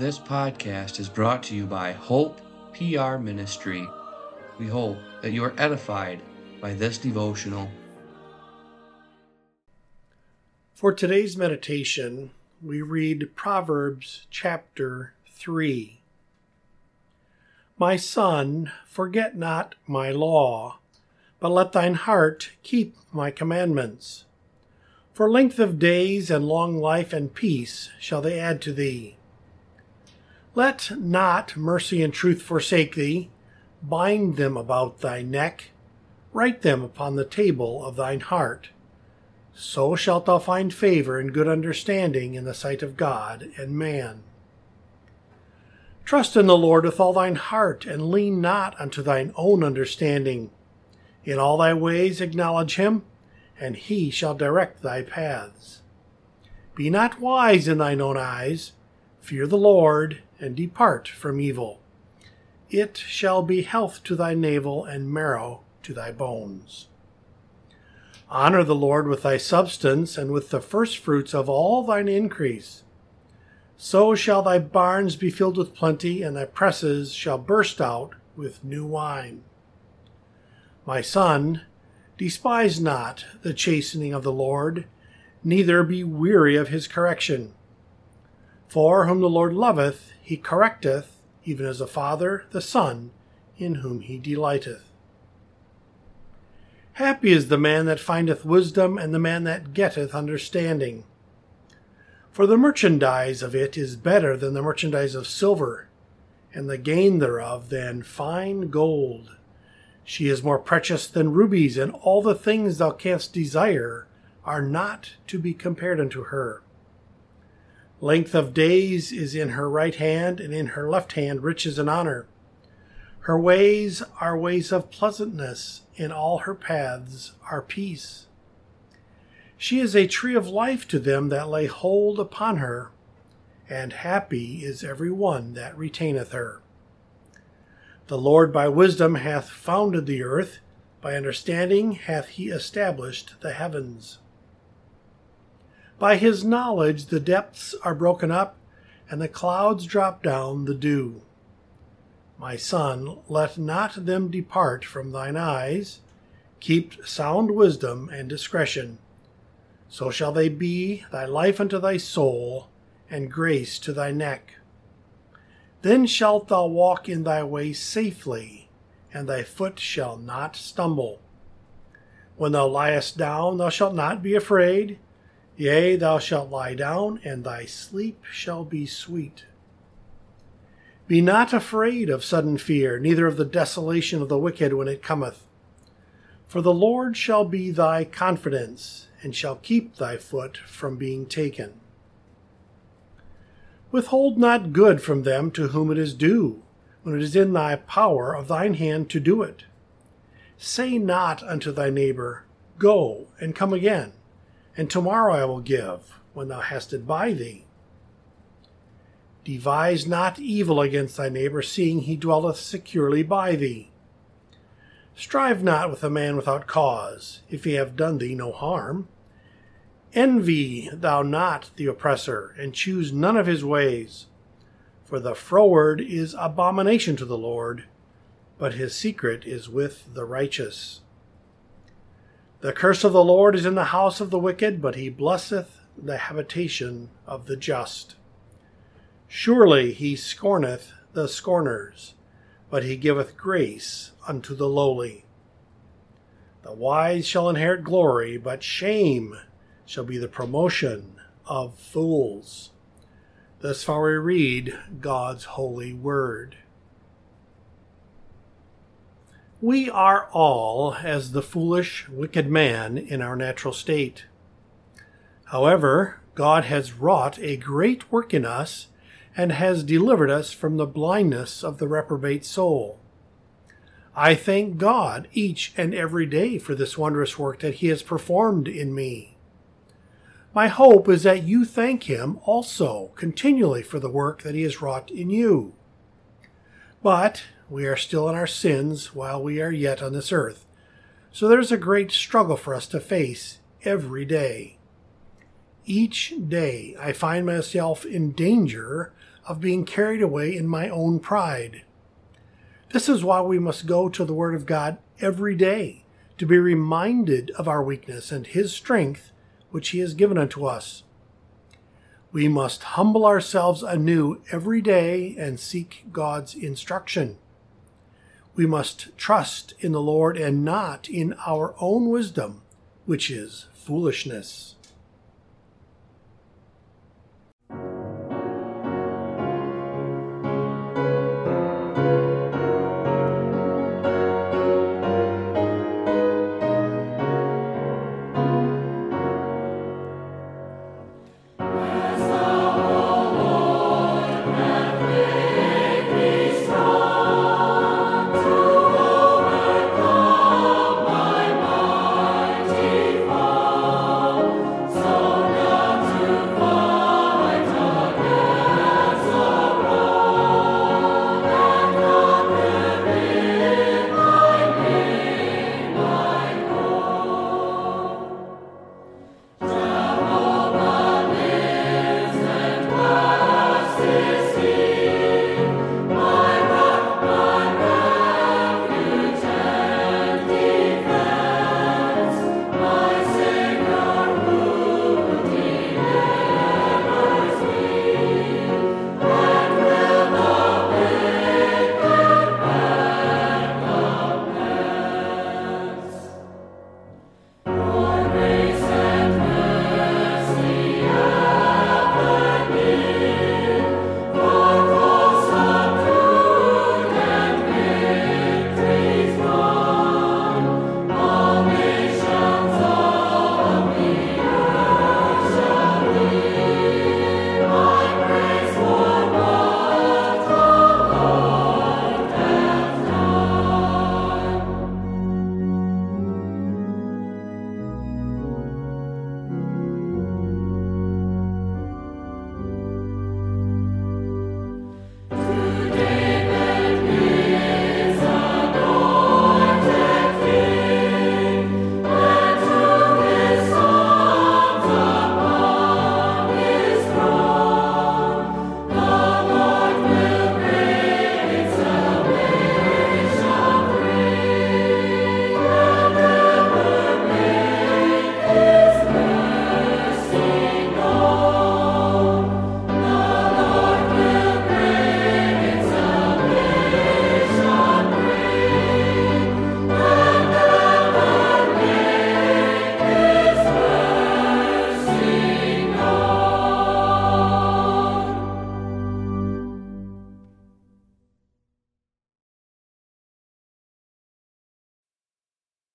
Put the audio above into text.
This podcast is brought to you by Hope PR Ministry. We hope that you are edified by this devotional. For today's meditation, we read Proverbs chapter 3. My son, forget not my law, but let thine heart keep my commandments. For length of days and long life and peace shall they add to thee. Let not mercy and truth forsake thee. Bind them about thy neck. Write them upon the table of thine heart. So shalt thou find favor and good understanding in the sight of God and man. Trust in the Lord with all thine heart, and lean not unto thine own understanding. In all thy ways acknowledge him, and he shall direct thy paths. Be not wise in thine own eyes. Fear the Lord, and depart from evil. It shall be health to thy navel and marrow to thy bones. Honor the Lord with thy substance and with the firstfruits of all thine increase. So shall thy barns be filled with plenty, and thy presses shall burst out with new wine. My son, despise not the chastening of the Lord, neither be weary of his correction. For whom the Lord loveth, he correcteth, even as a father the son, in whom he delighteth. Happy is the man that findeth wisdom, and the man that getteth understanding. For the merchandise of it is better than the merchandise of silver, and the gain thereof than fine gold. She is more precious than rubies, and all the things thou canst desire are not to be compared unto her. Length of days is in her right hand, and in her left hand riches and honor. Her ways are ways of pleasantness, in all her paths are peace. She is a tree of life to them that lay hold upon her, and happy is every one that retaineth her. The Lord by wisdom hath founded the earth, by understanding hath he established the heavens. By his knowledge the depths are broken up, and the clouds drop down the dew. My son, let not them depart from thine eyes. Keep sound wisdom and discretion. So shall they be thy life unto thy soul, and grace to thy neck. Then shalt thou walk in thy way safely, and thy foot shall not stumble. When thou liest down, thou shalt not be afraid Yea, thou shalt lie down, and thy sleep shall be sweet. Be not afraid of sudden fear, neither of the desolation of the wicked when it cometh. For the Lord shall be thy confidence, and shall keep thy foot from being taken. Withhold not good from them to whom it is due, when it is in thy power of thine hand to do it. Say not unto thy neighbor, Go, and come again and tomorrow I will give, when thou hast it by thee. Devise not evil against thy neighbor, seeing he dwelleth securely by thee. Strive not with a man without cause, if he have done thee no harm. Envy thou not the oppressor, and choose none of his ways. For the froward is abomination to the Lord, but his secret is with the righteous. The curse of the Lord is in the house of the wicked, but he blesseth the habitation of the just. Surely he scorneth the scorners, but he giveth grace unto the lowly. The wise shall inherit glory, but shame shall be the promotion of fools. Thus far we read God's holy word. We are all as the foolish, wicked man in our natural state. However, God has wrought a great work in us and has delivered us from the blindness of the reprobate soul. I thank God each and every day for this wondrous work that He has performed in me. My hope is that you thank Him also continually for the work that He has wrought in you. But we are still in our sins while we are yet on this earth. So there's a great struggle for us to face every day. Each day I find myself in danger of being carried away in my own pride. This is why we must go to the Word of God every day to be reminded of our weakness and His strength, which He has given unto us. We must humble ourselves anew every day and seek God's instruction. We must trust in the Lord and not in our own wisdom, which is foolishness.